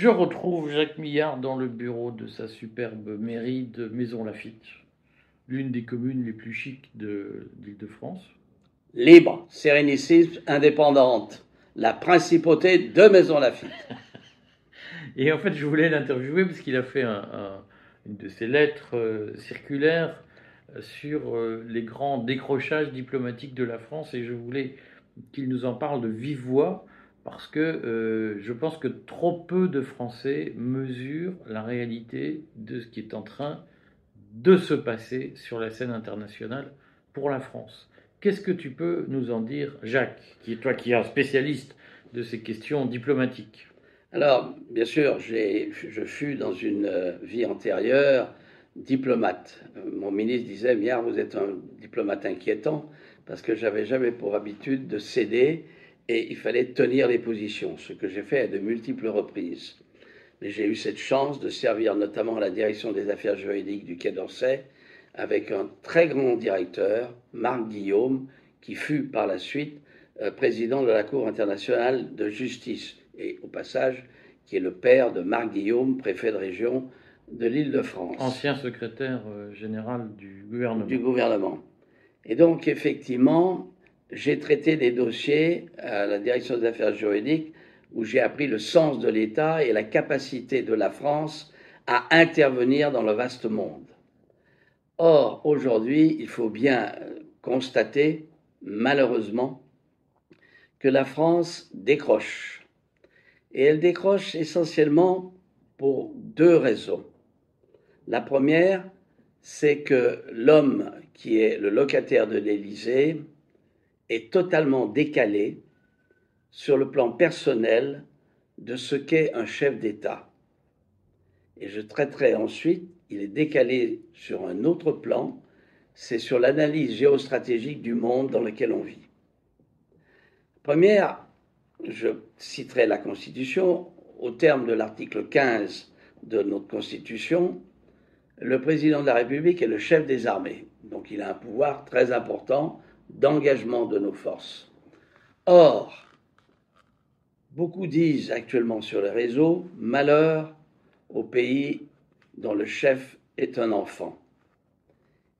Je retrouve Jacques Millard dans le bureau de sa superbe mairie de Maison Lafitte, l'une des communes les plus chics d'Île-de-France. Libre, sérénissime, indépendante, la principauté de Maison Lafitte. Et en fait, je voulais l'interviewer parce qu'il a fait une de ses lettres euh, circulaires sur euh, les grands décrochages diplomatiques de la France et je voulais qu'il nous en parle de vive voix parce que euh, je pense que trop peu de Français mesurent la réalité de ce qui est en train de se passer sur la scène internationale pour la France. Qu'est-ce que tu peux nous en dire, Jacques, qui est toi qui es un spécialiste de ces questions diplomatiques? Alors, bien sûr, je fus dans une euh, vie antérieure diplomate. Mon ministre disait, Miard, vous êtes un diplomate inquiétant, parce que j'avais jamais pour habitude de céder et il fallait tenir les positions, ce que j'ai fait à de multiples reprises. Mais j'ai eu cette chance de servir notamment à la direction des affaires juridiques du Quai d'Orsay avec un très grand directeur, Marc Guillaume, qui fut par la suite euh, président de la Cour internationale de justice et au passage qui est le père de Marc Guillaume, préfet de région de l'Île-de-France. Ancien secrétaire euh, général du gouvernement. Du gouvernement. Et donc effectivement, j'ai traité des dossiers à la direction des affaires juridiques où j'ai appris le sens de l'État et la capacité de la France à intervenir dans le vaste monde. Or, aujourd'hui, il faut bien constater, malheureusement, que la France décroche. Et elle décroche essentiellement pour deux raisons. La première, c'est que l'homme qui est le locataire de l'Élysée est totalement décalé sur le plan personnel de ce qu'est un chef d'État. Et je traiterai ensuite, il est décalé sur un autre plan, c'est sur l'analyse géostratégique du monde dans lequel on vit. Première, je citerai la Constitution. Au terme de l'article 15 de notre Constitution, le président de la République est le chef des armées. Donc il a un pouvoir très important d'engagement de nos forces. Or, beaucoup disent actuellement sur les réseaux, malheur au pays dont le chef est un enfant.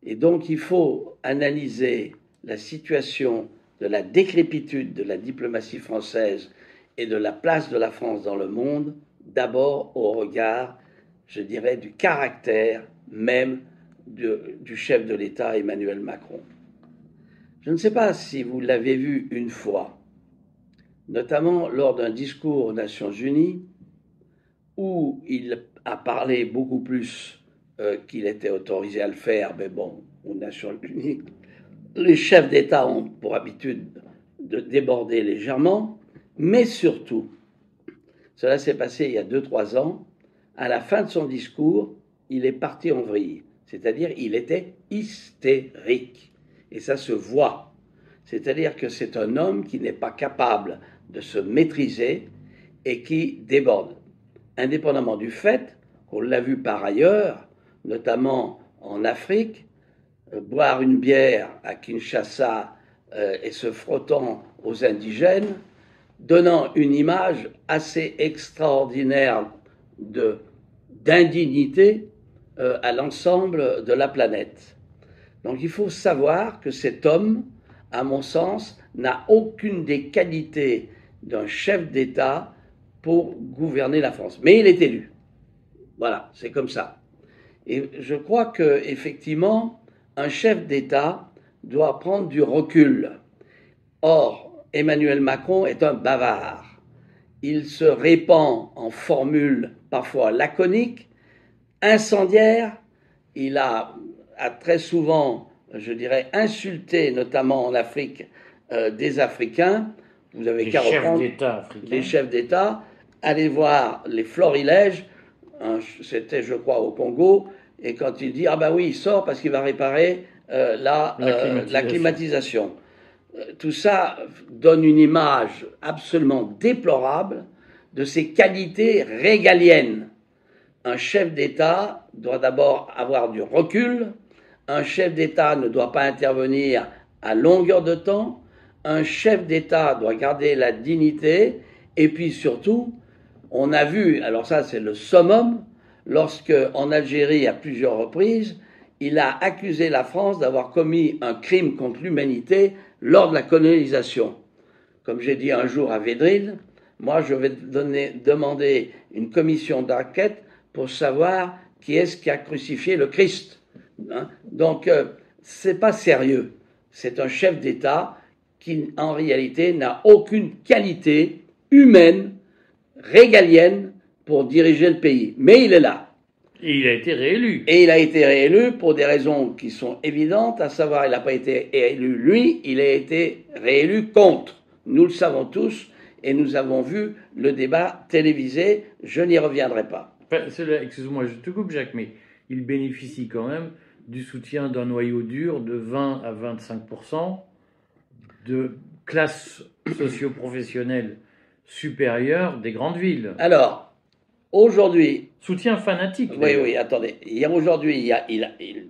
Et donc il faut analyser la situation de la décrépitude de la diplomatie française et de la place de la France dans le monde, d'abord au regard, je dirais, du caractère même du chef de l'État Emmanuel Macron. Je ne sais pas si vous l'avez vu une fois, notamment lors d'un discours aux Nations Unies, où il a parlé beaucoup plus euh, qu'il était autorisé à le faire, mais bon, aux Nations Unies, les chefs d'État ont pour habitude de déborder légèrement, mais surtout, cela s'est passé il y a 2-3 ans, à la fin de son discours, il est parti en vrille, c'est-à-dire il était hystérique. Et ça se voit. C'est-à-dire que c'est un homme qui n'est pas capable de se maîtriser et qui déborde. Indépendamment du fait qu'on l'a vu par ailleurs, notamment en Afrique, euh, boire une bière à Kinshasa euh, et se frottant aux indigènes, donnant une image assez extraordinaire d'indignité euh, à l'ensemble de la planète. Donc il faut savoir que cet homme, à mon sens, n'a aucune des qualités d'un chef d'État pour gouverner la France. Mais il est élu. Voilà, c'est comme ça. Et je crois que effectivement, un chef d'État doit prendre du recul. Or, Emmanuel Macron est un bavard. Il se répand en formules parfois laconiques, incendiaires. Il a a très souvent, je dirais, insulté, notamment en Afrique, euh, des Africains. Vous avez qu'à reprendre les chefs d'État. Allez voir les florilèges. C'était, je crois, au Congo. Et quand il dit ah ben oui, il sort parce qu'il va réparer euh, la, la, climatisation. Euh, tout ça donne une image absolument déplorable de ses qualités régaliennes. Un chef d'État doit d'abord avoir du recul, un chef d'État ne doit pas intervenir à longueur de temps. Un chef d'État doit garder la dignité. Et puis surtout, On a vu, alors ça c'est le summum, lorsque en Algérie à plusieurs reprises, il a accusé la France d'avoir commis un crime contre l'humanité lors de la colonisation. Comme j'ai dit un jour à Védrine, moi je vais demander une commission d'enquête pour savoir qui est-ce qui a crucifié le Christ. Hein. Donc euh, c'est pas sérieux. C'est un chef d'État qui en réalité n'a aucune qualité humaine, régalienne pour diriger le pays. Mais il est là. Et il a été réélu. Et il a été réélu pour des raisons qui sont évidentes, à savoir il n'a pas été élu lui, il a été réélu contre. Nous le savons tous et nous avons vu le débat télévisé, je n'y reviendrai pas. Excuse-moi, je te coupe Jacques, mais il bénéficie quand même du soutien d'un noyau dur de 20 à 25 de classe socio-professionnelle supérieure des grandes villes. Alors, Aujourd'hui. Soutien fanatique. Oui, oui, attendez. Aujourd'hui, il, a, il,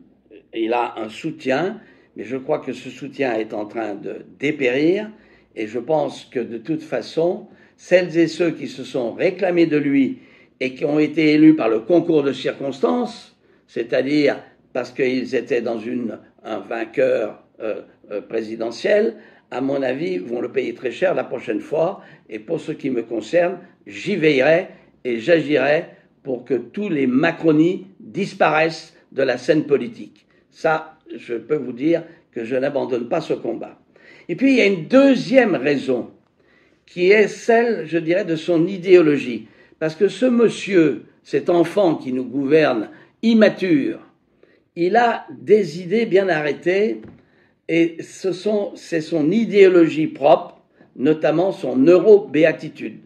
il, a un soutien, mais je crois que ce soutien est en train de dépérir. Et je pense que de toute façon, celles et ceux qui se sont réclamés de lui et qui ont été élus par le concours de circonstances, c'est-à-dire parce qu'ils étaient dans une, un vainqueur euh, euh, présidentiel, à mon avis, vont le payer très cher la prochaine fois. Et pour ce qui me concerne, j'y veillerai et j'agirai pour que tous les Macronis disparaissent de la scène politique. Ça, je peux vous dire que je n'abandonne pas ce combat. Et puis, il y a une deuxième raison, qui est celle, je dirais, de son idéologie. Parce que ce monsieur, cet enfant qui nous gouverne, immature, il a des idées bien arrêtées, et c'est son idéologie propre, notamment son euro-béatitude.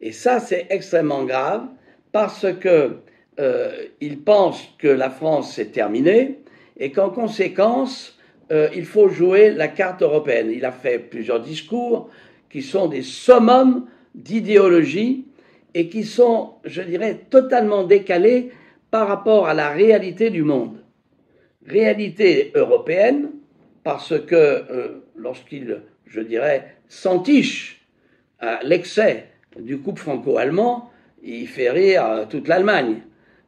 Et ça, c'est extrêmement grave parce que euh, il pense que la France c'est terminé et qu'en conséquence, euh, il faut jouer la carte européenne. Il a fait plusieurs discours qui sont des summums d'idéologie et qui sont, je dirais, totalement décalés par rapport à la réalité du monde. Réalité européenne, parce que euh, lorsqu'il, je dirais, s'entiche à l'excès du couple franco-allemand, il fait rire toute l'Allemagne,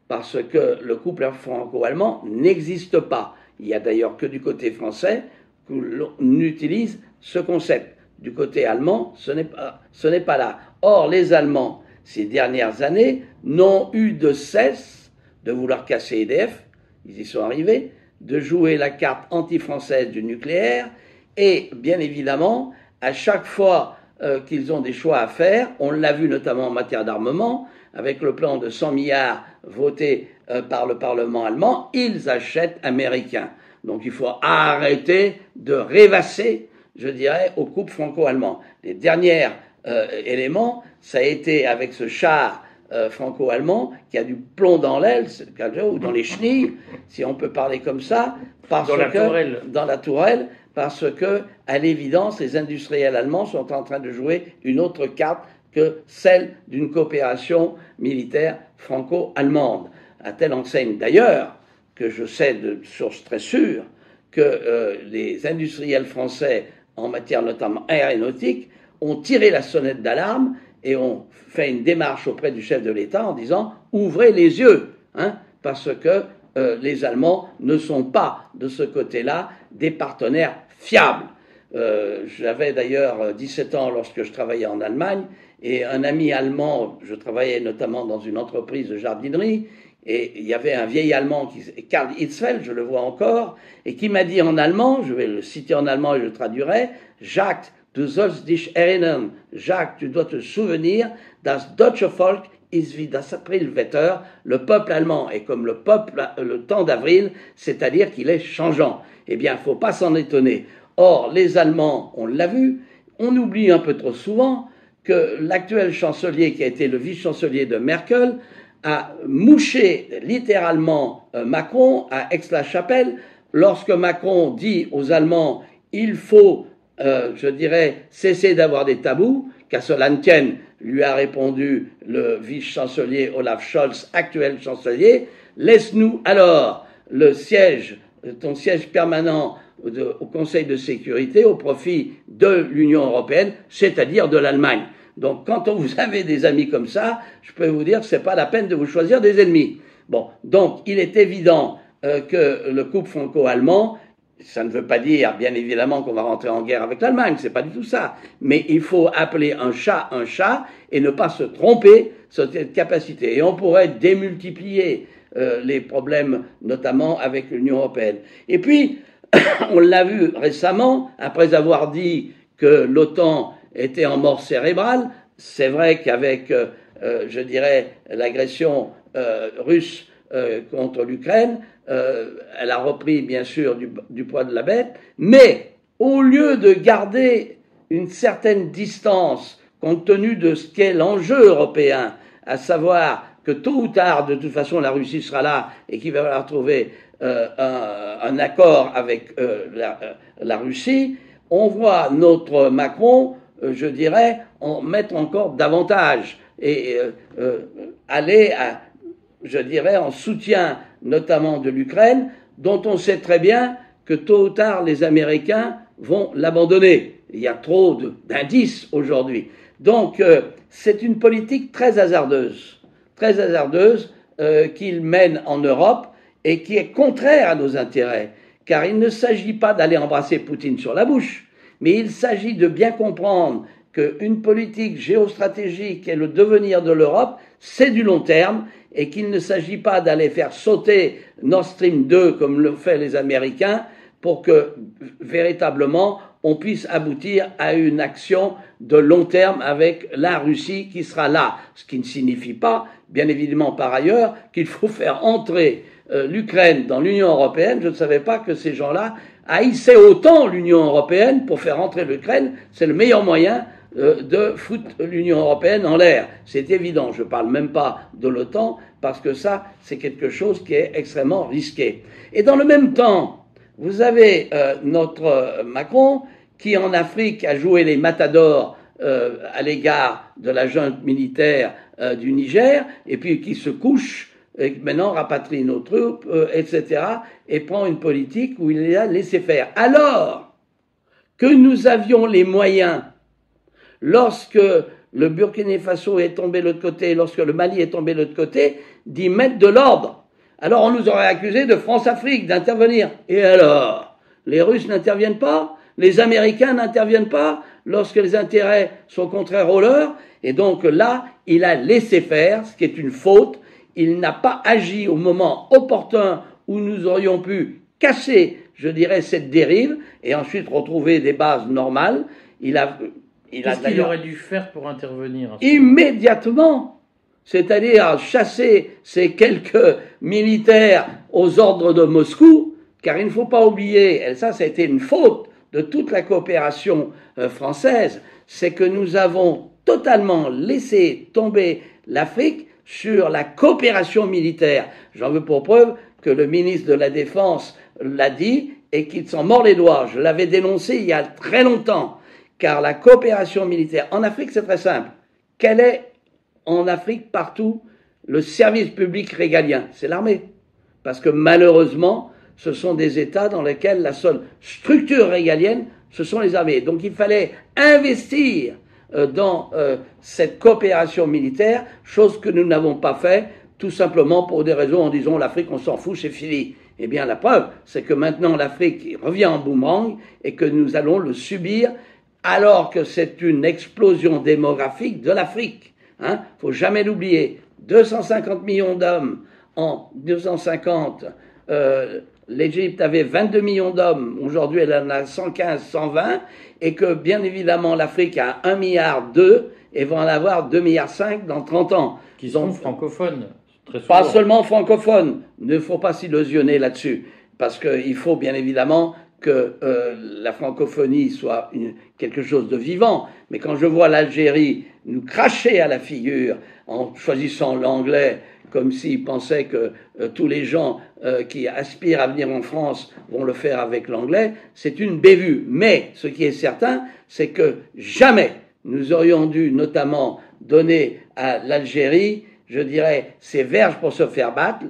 parce que le couple franco-allemand n'existe pas. Il n'y a d'ailleurs que du côté français qu'on utilise ce concept. Du côté allemand, ce n'est pas, pas là. Or, les Allemands, ces dernières années, n'ont eu de cesse de vouloir casser EDF, ils y sont arrivés, de jouer la carte anti-française du nucléaire, et bien évidemment, à chaque fois euh, qu'ils ont des choix à faire. On l'a vu notamment en matière d'armement, avec le plan de 100 milliards voté euh, par le Parlement allemand, ils achètent américains. Donc il faut arrêter de rêvasser, je dirais, au couple franco-allemand. Les derniers euh, éléments, ça a été avec ce char franco-allemand qui a du plomb dans l'aile, ou dans les chenilles, si on peut parler comme ça, parce dans la tourelle. dans la tourelle, parce que, à l'évidence, les industriels allemands sont en train de jouer une autre carte que celle d'une coopération militaire franco-allemande. À telle enseigne d'ailleurs que je sais de sources très sûres que euh, les industriels français, en matière notamment aéronautique, ont tiré la sonnette d'alarme et ont fait une démarche auprès du chef de l'État en disant ouvrez les yeux, hein, parce que euh, les Allemands ne sont pas de ce côté-là des partenaires fiables. Euh, j'avais d'ailleurs 17 ans lorsque je travaillais en Allemagne et un ami allemand, je travaillais notamment dans une entreprise de jardinerie et il y avait un vieil allemand, qui, Karl Hitzfeld, je le vois encore, et qui m'a dit en allemand, je vais le citer en allemand et je le traduirai, Jacques, du sollst dich erinnern, Jacques, tu dois te souvenir, das deutsche Volk ist wie das Aprilwetter, le peuple allemand est comme le peuple, le temps d'avril, c'est-à-dire qu'il est changeant. Eh bien, faut pas s'en étonner. Or, les Allemands, on l'a vu, on oublie un peu trop souvent que l'actuel chancelier, qui a été le vice-chancelier de Merkel, a mouché littéralement euh, Macron à Aix-la-Chapelle lorsque Macron dit aux Allemands il faut, euh, je dirais, cesser d'avoir des tabous, qu'à cela ne tienne, lui a répondu le vice-chancelier Olaf Scholz, actuel chancelier, laisse-nous alors le siège, ton siège permanent au Conseil de sécurité au profit de l'Union européenne, c'est-à-dire de l'Allemagne. Donc quand vous avez des amis comme ça, je peux vous dire que c'est pas la peine de vous choisir des ennemis. Bon, donc il est évident euh, que le couple franco-allemand, ça ne veut pas dire, bien évidemment, qu'on va rentrer en guerre avec l'Allemagne, c'est pas du tout ça. Mais il faut appeler un chat un chat et ne pas se tromper sur cette capacité. Et on pourrait démultiplier euh, les problèmes, notamment avec l'Union européenne. Et puis, on l'a vu récemment, après avoir dit que l'OTAN était en mort cérébrale, c'est vrai qu'avec, euh, euh, je dirais, l'agression russe contre l'Ukraine, elle a repris bien sûr du, poids de la bête, mais au lieu de garder une certaine distance compte tenu de ce qu'est l'enjeu européen, à savoir que tôt ou tard, de toute façon, la Russie sera là et qu'il va falloir trouver euh, un, accord avec euh, euh, la, Russie, on voit notre Macron, je dirais, en mettre encore davantage et aller, je dirais, en soutien notamment de l'Ukraine, dont on sait très bien que tôt ou tard les Américains vont l'abandonner. Il y a trop d'indices aujourd'hui. Donc, c'est une politique très hasardeuse très hasardeuse euh, qu'il mène en Europe et qui est contraire à nos intérêts. Car il ne s'agit pas d'aller embrasser Poutine sur la bouche, mais il s'agit de bien comprendre qu'une politique géostratégique et le devenir de l'Europe, c'est du long terme et qu'il ne s'agit pas d'aller faire sauter Nord Stream 2 comme le fait les Américains pour que véritablement on puisse aboutir à une action de long terme avec la Russie qui sera là. Ce qui ne signifie pas, bien évidemment par ailleurs, qu'il faut faire entrer euh, l'Ukraine dans l'Union européenne. Je ne savais pas que ces gens-là haïssaient autant l'Union européenne pour faire entrer l'Ukraine. C'est le meilleur moyen de foutre l'Union européenne en l'air. C'est évident. Je ne parle même pas de l'OTAN parce que ça, c'est quelque chose qui est extrêmement risqué. Et dans le même temps, vous avez euh, notre euh, Macron qui en Afrique a joué les matadors euh, à l'égard de la junte militaire du Niger, et puis qui se couche et maintenant rapatrie nos troupes, etc., et prend une politique où il les a laissé faire. Alors que nous avions les moyens, lorsque le Burkina Faso est tombé de l'autre côté, lorsque le Mali est tombé de l'autre côté, d'y mettre de l'ordre alors on nous aurait accusé de France-Afrique, d'intervenir. Et alors Les Russes n'interviennent pas Les Américains n'interviennent pas lorsque les intérêts sont contraires aux leurs Et donc là, il a laissé faire, ce qui est une faute. Il n'a pas agi au moment opportun où nous aurions pu casser, je dirais, cette dérive et ensuite retrouver des bases normales. Il a, il Qu'est-ce qu'il aurait dû faire pour intervenir Immédiatement c'est-à-dire chasser ces quelques militaires aux ordres de Moscou, car il ne faut pas oublier, et ça, ça a été une faute de toute la coopération euh, française, c'est que nous avons totalement laissé tomber l'Afrique sur la coopération militaire. J'en veux pour preuve que le ministre de la Défense l'a dit et qu'il s'en mord les doigts. Je l'avais dénoncé il y a très longtemps, car la coopération militaire en Afrique, c'est très simple. Quelle est en Afrique, partout, le service public régalien, c'est l'armée. Parce que malheureusement, ce sont des États dans lesquels la seule structure régalienne, ce sont les armées. Donc il fallait investir euh, dans euh, cette coopération militaire, chose que nous n'avons pas fait, tout simplement pour des raisons en disant l'Afrique, on s'en fout, c'est fini. Eh bien, la preuve, c'est que maintenant l'Afrique revient en boomerang et que nous allons le subir alors que c'est une explosion démographique de l'Afrique. Hein, faut jamais l'oublier. 250 millions d'hommes en 250. Euh, L'Égypte avait 22 millions d'hommes. Aujourd'hui, elle en a 115, 120. Et que, bien évidemment, l'Afrique a 1 milliard 2 et va en avoir 2 milliards 5 dans 30 ans. Qui sont francophones. pas seulement francophones. Ne faut pas s'illusionner là-dessus. Parce qu'il faut, bien évidemment, que euh, la francophonie soit quelque chose de vivant. Mais quand je vois l'Algérie nous cracher à la figure en choisissant l'anglais comme s'ils pensaient que euh, tous les gens euh, qui aspirent à venir en France vont le faire avec l'anglais, c'est une bévue. Mais ce qui est certain, c'est que jamais nous aurions dû notamment donner à l'Algérie, je dirais, ses verges pour se faire battre,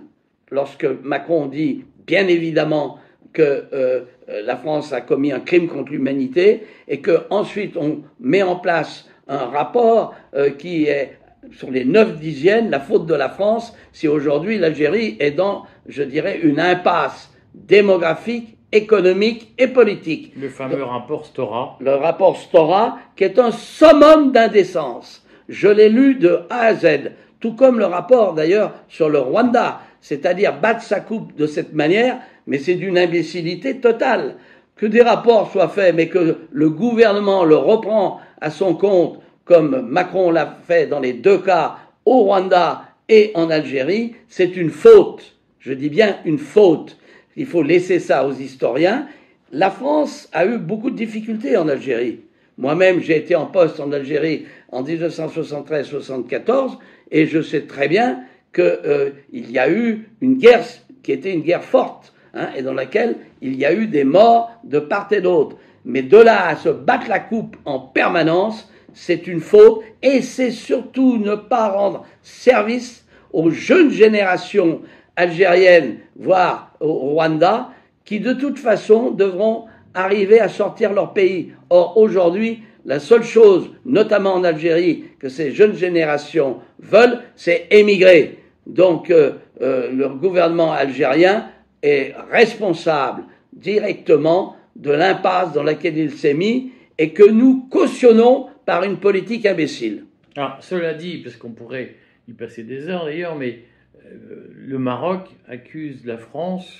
lorsque Macron dit, bien évidemment, que euh, la France a commis un crime contre l'humanité et que ensuite on met en place un rapport qui est sur les neuf dixièmes la faute de la France si aujourd'hui l'Algérie est dans, je dirais, une impasse démographique, économique et politique. Le fameux rapport Stora. Le rapport Stora, qui est un summum d'indécence. Je l'ai lu de A à Z, tout comme le rapport d'ailleurs sur le Rwanda, c'est-à-dire battre sa coupe de cette manière, mais c'est d'une imbécilité totale. Que des rapports soient faits, mais que le gouvernement le reprend à son compte comme Macron l'a fait dans les deux cas, au Rwanda et en Algérie, c'est une faute. Je dis bien une faute. Il faut laisser ça aux historiens. La France a eu beaucoup de difficultés en Algérie. Moi-même, j'ai été en poste en Algérie en 1973-74 et je sais très bien qu'il euh, y a eu une guerre qui était une guerre forte hein, et dans laquelle il y a eu des morts de part et d'autre. Mais de là à se battre la coupe en permanence, c'est une faute et c'est surtout ne pas rendre service aux jeunes générations algériennes, voire au Rwanda, qui de toute façon devront arriver à sortir leur pays. Or, aujourd'hui, la seule chose, notamment en Algérie, que ces jeunes générations veulent, c'est émigrer. Donc, euh, euh, le gouvernement algérien est responsable directement de l'impasse dans laquelle il s'est mis et que nous cautionnons par une politique imbécile. Alors, cela dit, parce qu'on pourrait y passer des heures d'ailleurs, mais euh, le Maroc accuse la France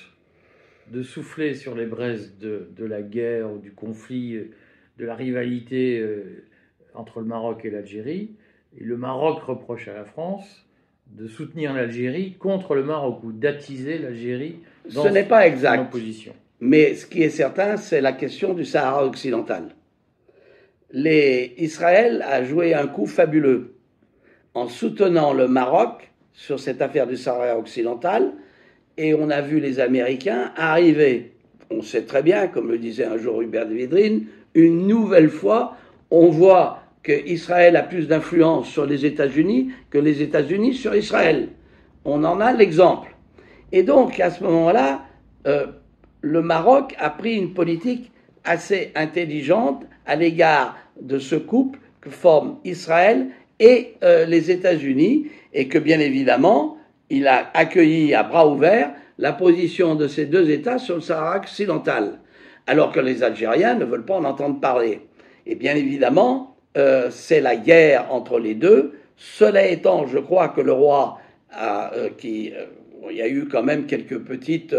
de souffler sur les braises de, la guerre du conflit, euh, de la rivalité entre le Maroc et l'Algérie. Et le Maroc reproche à la France de soutenir l'Algérie contre le Maroc ou d'attiser l'Algérie dans Ce n'est pas exact. Mais ce qui est certain, c'est la question du Sahara occidental. Les, Israël a joué un coup fabuleux en soutenant le Maroc sur cette affaire du Sahara occidental, et on a vu les Américains arriver, on sait très bien, comme le disait un jour Hubert de Vidrine, une nouvelle fois, on voit qu'Israël a plus d'influence sur les États-Unis que les États-Unis sur Israël. On en a l'exemple. Et donc, à ce moment-là, euh, le Maroc a pris une politique assez intelligente à l'égard de ce couple que forment Israël et euh, les États-Unis, et que bien évidemment, il a accueilli à bras ouverts la position de ces deux États sur le Sahara occidental, alors que les Algériens ne veulent pas en entendre parler. Et bien évidemment, euh, c'est la guerre entre les deux. Cela étant, je crois que le roi a, euh, qui, il y a eu quand même quelques petites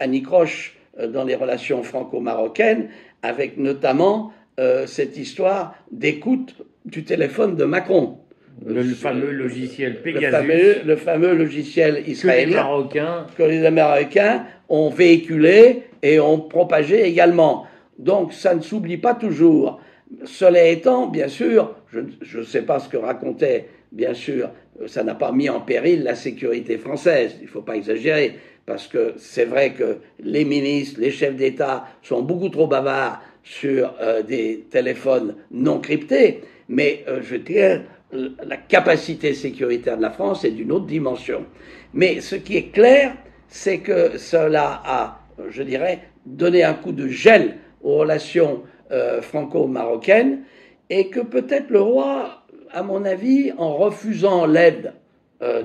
anicroches dans les relations franco-marocaines, avec notamment euh, cette histoire d'écoute du téléphone de Macron. Le, fameux logiciel Pegasus. Le fameux, logiciel israélien. Que les Américains ont véhiculé et ont propagé également. Donc ça ne s'oublie pas toujours. Cela étant, bien sûr, je ne sais pas ce que racontait, bien sûr, ça n'a pas mis en péril la sécurité française, il ne faut pas exagérer, parce que c'est vrai que les ministres, les chefs d'État sont beaucoup trop bavards sur euh, des téléphones non cryptés, mais euh, je dirais la capacité sécuritaire de la France est d'une autre dimension. Mais ce qui est clair, c'est que cela a, je dirais, donné un coup de gel aux relations euh, franco-marocaines et que peut-être le roi, à mon avis, en refusant l'aide,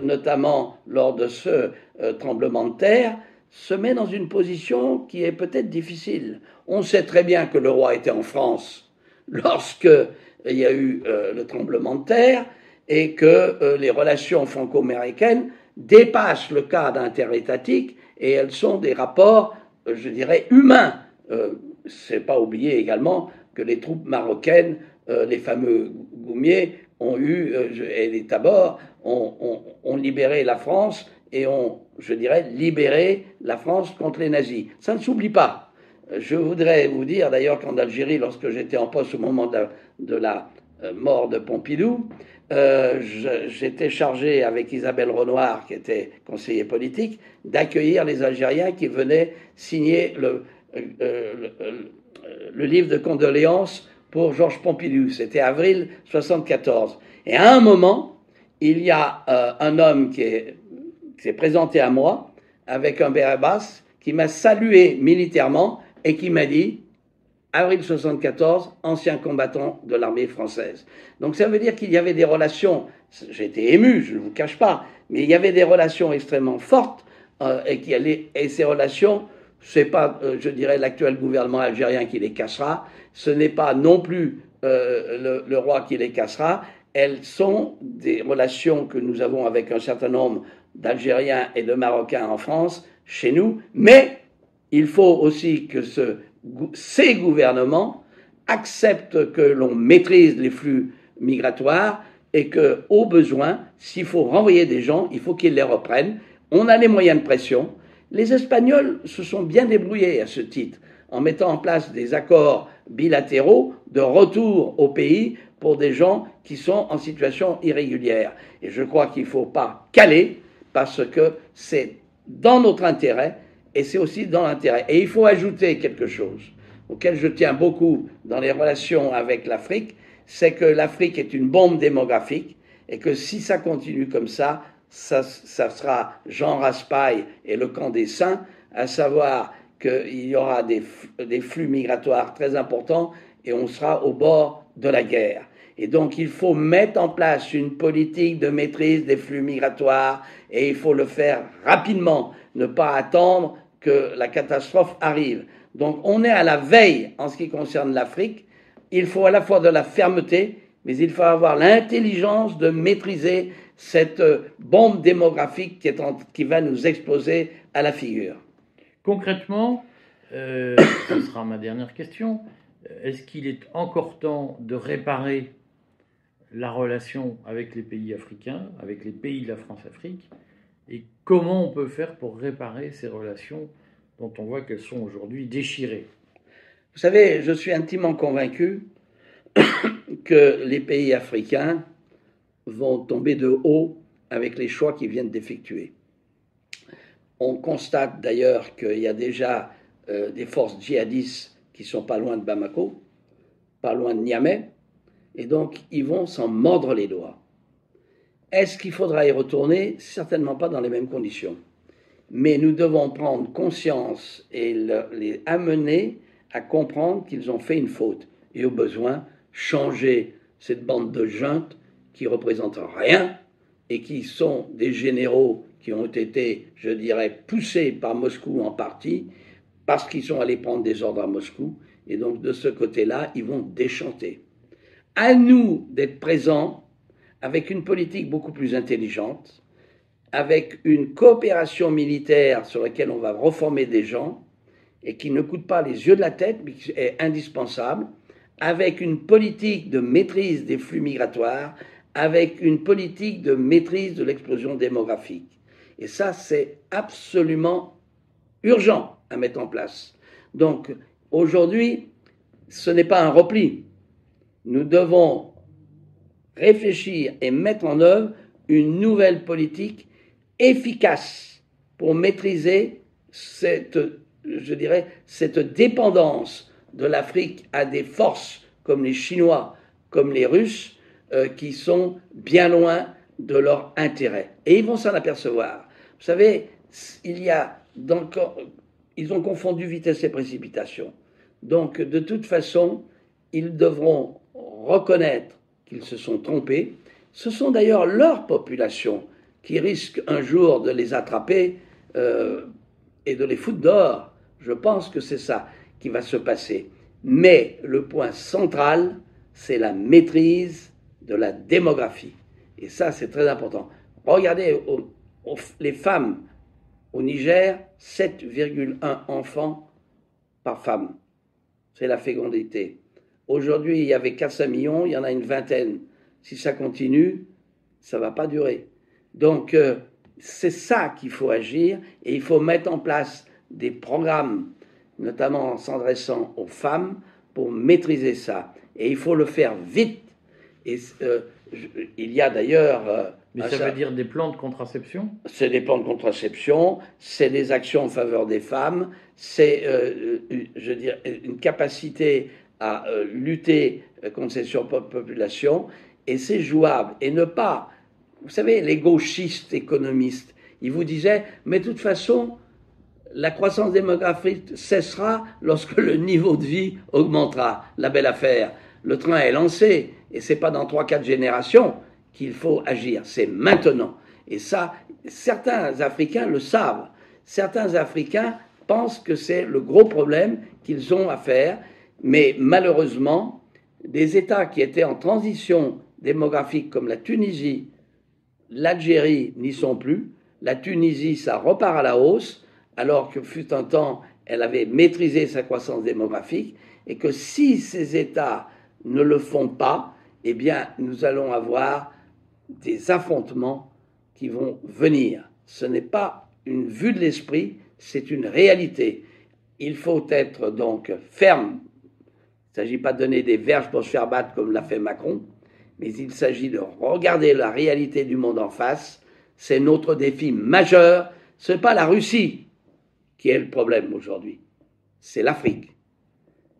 notamment lors de ce tremblement de terre, se met dans une position qui est peut-être difficile. On sait très bien que le roi était en France lorsque il y a eu euh, le tremblement de terre et que euh, les relations franco-américaines dépassent le cadre interétatique et elles sont des rapports, euh, je dirais, humains. C'est pas oublier également que les troupes marocaines, les fameux Goumiers, ont eu, et les Tabors, ont libéré la France et ont, je dirais, libéré la France contre les nazis. Ça ne s'oublie pas. Je voudrais vous dire d'ailleurs qu'en Algérie, lorsque j'étais en poste au moment de, la euh, mort de Pompidou, euh, j'étais chargé avec Isabelle Renoir, qui était conseiller politique, d'accueillir les Algériens qui venaient signer le, euh, le, livre de condoléances pour Georges Pompidou. C'était avril 74. Et à un moment, il y a un homme qui est s'est présenté à moi avec un béret qui m'a salué militairement et qui m'a dit avril 74, ancien combattant de l'armée française. Donc ça veut dire qu'il y avait des relations, été ému, je ne vous cache pas, mais il y avait des relations extrêmement fortes euh, et, qui allaient, et ces relations, c'est pas, euh, je dirais, l'actuel gouvernement algérien qui les cassera, ce n'est pas non plus euh, le, roi qui les cassera, elles sont des relations que nous avons avec un certain nombre d'Algériens et de Marocains en France, chez nous, mais il faut aussi que ce ces gouvernements acceptent que l'on maîtrise les flux migratoires et que, au besoin, s'il faut renvoyer des gens, il faut qu'ils les reprennent. On a les moyens de pression. Les Espagnols se sont bien débrouillés à ce titre en mettant en place des accords bilatéraux de retour au pays pour des gens qui sont en situation irrégulière. Et je crois qu'il ne faut pas caler parce que c'est dans notre intérêt et c'est aussi dans l'intérêt. Et il faut ajouter quelque chose auquel je tiens beaucoup dans les relations avec l'Afrique, c'est que l'Afrique est une bombe démographique et que si ça continue comme ça, ça, sera Jean Raspail et le camp des saints, à savoir qu'il y aura des, flux migratoires très importants et on sera au bord de la guerre. Et donc il faut mettre en place une politique de maîtrise des flux migratoires et il faut le faire rapidement, ne pas attendre que la catastrophe arrive. Donc on est à la veille en ce qui concerne l'Afrique. Il faut à la fois de la fermeté, mais il faut avoir l'intelligence de maîtriser cette bombe démographique qui, qui va nous exploser à la figure. Concrètement, euh, ce sera ma dernière question, est-ce qu'il est encore temps de réparer la relation avec les pays africains, avec les pays de la France-Afrique, et comment on peut faire pour réparer ces relations dont on voit qu'elles sont aujourd'hui déchirées? Vous savez, je suis intimement convaincu que les pays africains vont tomber de haut avec les choix qu'ils viennent d'effectuer. On constate d'ailleurs qu'il y a déjà euh, des forces djihadistes qui sont pas loin de Bamako, pas loin de Niamey, et donc ils vont s'en mordre les doigts. Est-ce qu'il faudra y retourner? Certainement pas dans les mêmes conditions. Mais nous devons prendre conscience et les amener à comprendre qu'ils ont fait une faute et au besoin changer cette bande de juntes qui représentent rien et qui sont des généraux qui ont été, je dirais, poussés par Moscou en partie parce qu'ils sont allés prendre des ordres à Moscou et donc de ce côté-là, ils vont déchanter. À nous d'être présents avec une politique beaucoup plus intelligente, avec une coopération militaire sur laquelle on va reformer des gens et qui ne coûte pas les yeux de la tête, mais qui est indispensable, avec une politique de maîtrise des flux migratoires, avec une politique de maîtrise de l'explosion démographique. Et ça, c'est absolument urgent à mettre en place. Donc, aujourd'hui, ce n'est pas un repli. Nous devons réfléchir et mettre en œuvre une nouvelle politique efficace pour maîtriser cette, je dirais, cette dépendance de l'Afrique à des forces comme les Chinois, comme les Russes, euh, qui sont bien loin de leur intérêt. Et ils vont s'en apercevoir. Vous savez, il y a ils ont confondu vitesse et précipitation. Donc, de toute façon, ils devront reconnaître qu'ils se sont trompés. Ce sont d'ailleurs leurs populations qui risquent un jour de les attraper euh, et de les foutre dehors. Je pense que c'est ça qui va se passer. Mais le point central, c'est la maîtrise de la démographie. Et ça, c'est très important. Regardez les femmes au Niger, 7,1 enfants par femme. C'est la fécondité. Aujourd'hui, il y avait 400 millions, il y en a une vingtaine. Si ça continue, ça ne va pas durer. Donc, euh, c'est ça qu'il faut agir et il faut mettre en place des programmes, notamment en s'adressant aux femmes, pour maîtriser ça. Et il faut le faire vite. Et euh, il y a d'ailleurs. Euh, Mais ça, veut dire des plans de contraception? C'est des plans de contraception, c'est des actions en faveur des femmes, c'est, je veux dire, une capacité à euh, lutter euh, contre cette surpopulation, et c'est jouable. Et ne pas, vous savez, les gauchistes économistes, ils vous disaient, mais de toute façon, La croissance démographique cessera lorsque le niveau de vie augmentera. La belle affaire. Le train est lancé et c'est pas dans 3-4 générations qu'il faut agir, c'est maintenant. Et ça, certains Africains le savent. Certains Africains pensent que c'est le gros problème qu'ils ont à faire, mais malheureusement, des États qui étaient en transition démographique comme la Tunisie, l'Algérie n'y sont plus. La Tunisie, ça repart à la hausse, alors que fut un temps, elle avait maîtrisé sa croissance démographique, et que si ces États ne le font pas, eh bien, nous allons avoir des affrontements qui vont venir. Ce n'est pas une vue de l'esprit, c'est une réalité. Il faut être donc ferme. Il ne s'agit pas de donner des verges pour se faire battre comme l'a fait Macron, mais il s'agit de regarder la réalité du monde en face. C'est notre défi majeur. Ce n'est pas la Russie qui est le problème aujourd'hui, c'est l'Afrique.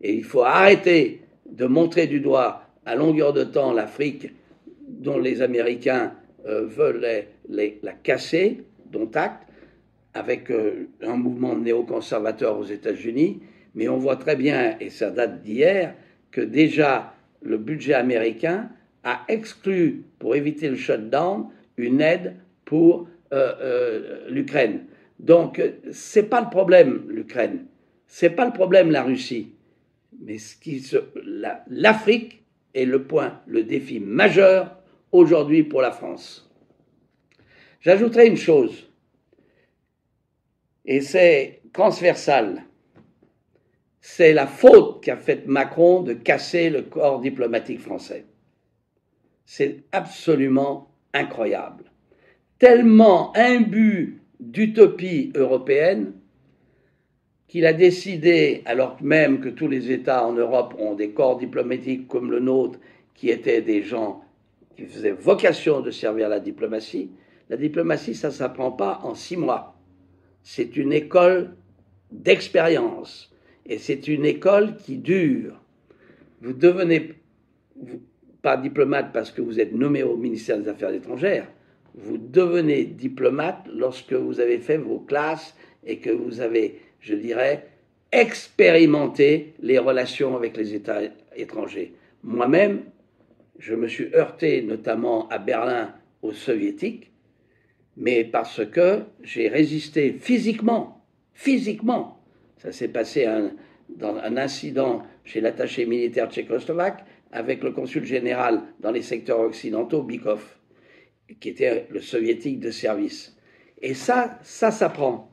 Et il faut arrêter de montrer du doigt à longueur de temps l'Afrique dont les Américains euh, veulent la casser, dont acte, avec euh, un mouvement néoconservateur aux États-Unis, mais on voit très bien, et ça date d'hier, que déjà le budget américain a exclu, pour éviter le shutdown, une aide pour euh, l'Ukraine. Donc, c'est pas le problème, l'Ukraine. C'est pas le problème, la Russie. Mais ce qui l'Afrique est le point, le défi majeur aujourd'hui pour la France. J'ajouterai une chose, et c'est transversal. C'est la faute qu'a faite Macron de casser le corps diplomatique français. C'est absolument incroyable. Tellement imbu d'utopie européenne qu'il a décidé, alors même que tous les États en Europe ont des corps diplomatiques comme le nôtre, qui étaient des gens qui faisaient vocation de servir la diplomatie, la diplomatie, ça ne s'apprend pas en six mois. C'est une école d'expérience. Et c'est une école qui dure. Vous devenez pas diplomate parce que vous êtes nommé au ministère des Affaires étrangères. Vous devenez diplomate lorsque vous avez fait vos classes et que vous avez je dirais, expérimenter les relations avec les États étrangers. Moi-même, je me suis heurté notamment à Berlin aux soviétiques, mais parce que j'ai résisté physiquement, physiquement. Ça s'est passé dans un incident chez l'attaché militaire tchécoslovaque avec le consul général dans les secteurs occidentaux, Bikov, qui était le soviétique de service. Et ça, ça s'apprend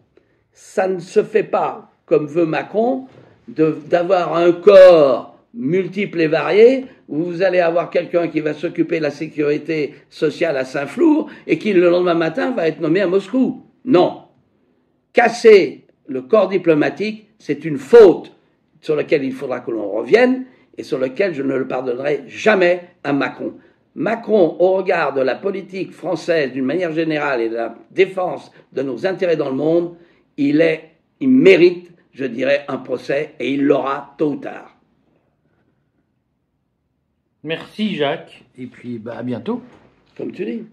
ça ne se fait pas, comme veut Macron, d'avoir un corps multiple et varié, où vous allez avoir quelqu'un qui va s'occuper de la sécurité sociale à Saint-Flour et qui le lendemain matin va être nommé à Moscou. Non. Casser le corps diplomatique, c'est une faute sur laquelle il faudra que l'on revienne et sur laquelle je ne le pardonnerai jamais à Macron. Macron, au regard de la politique française d'une manière générale et de la défense de nos intérêts dans le monde, il, est, il mérite, je dirais, un procès et il l'aura tôt ou tard. Merci Jacques, et puis bah, à bientôt. Comme tu dis.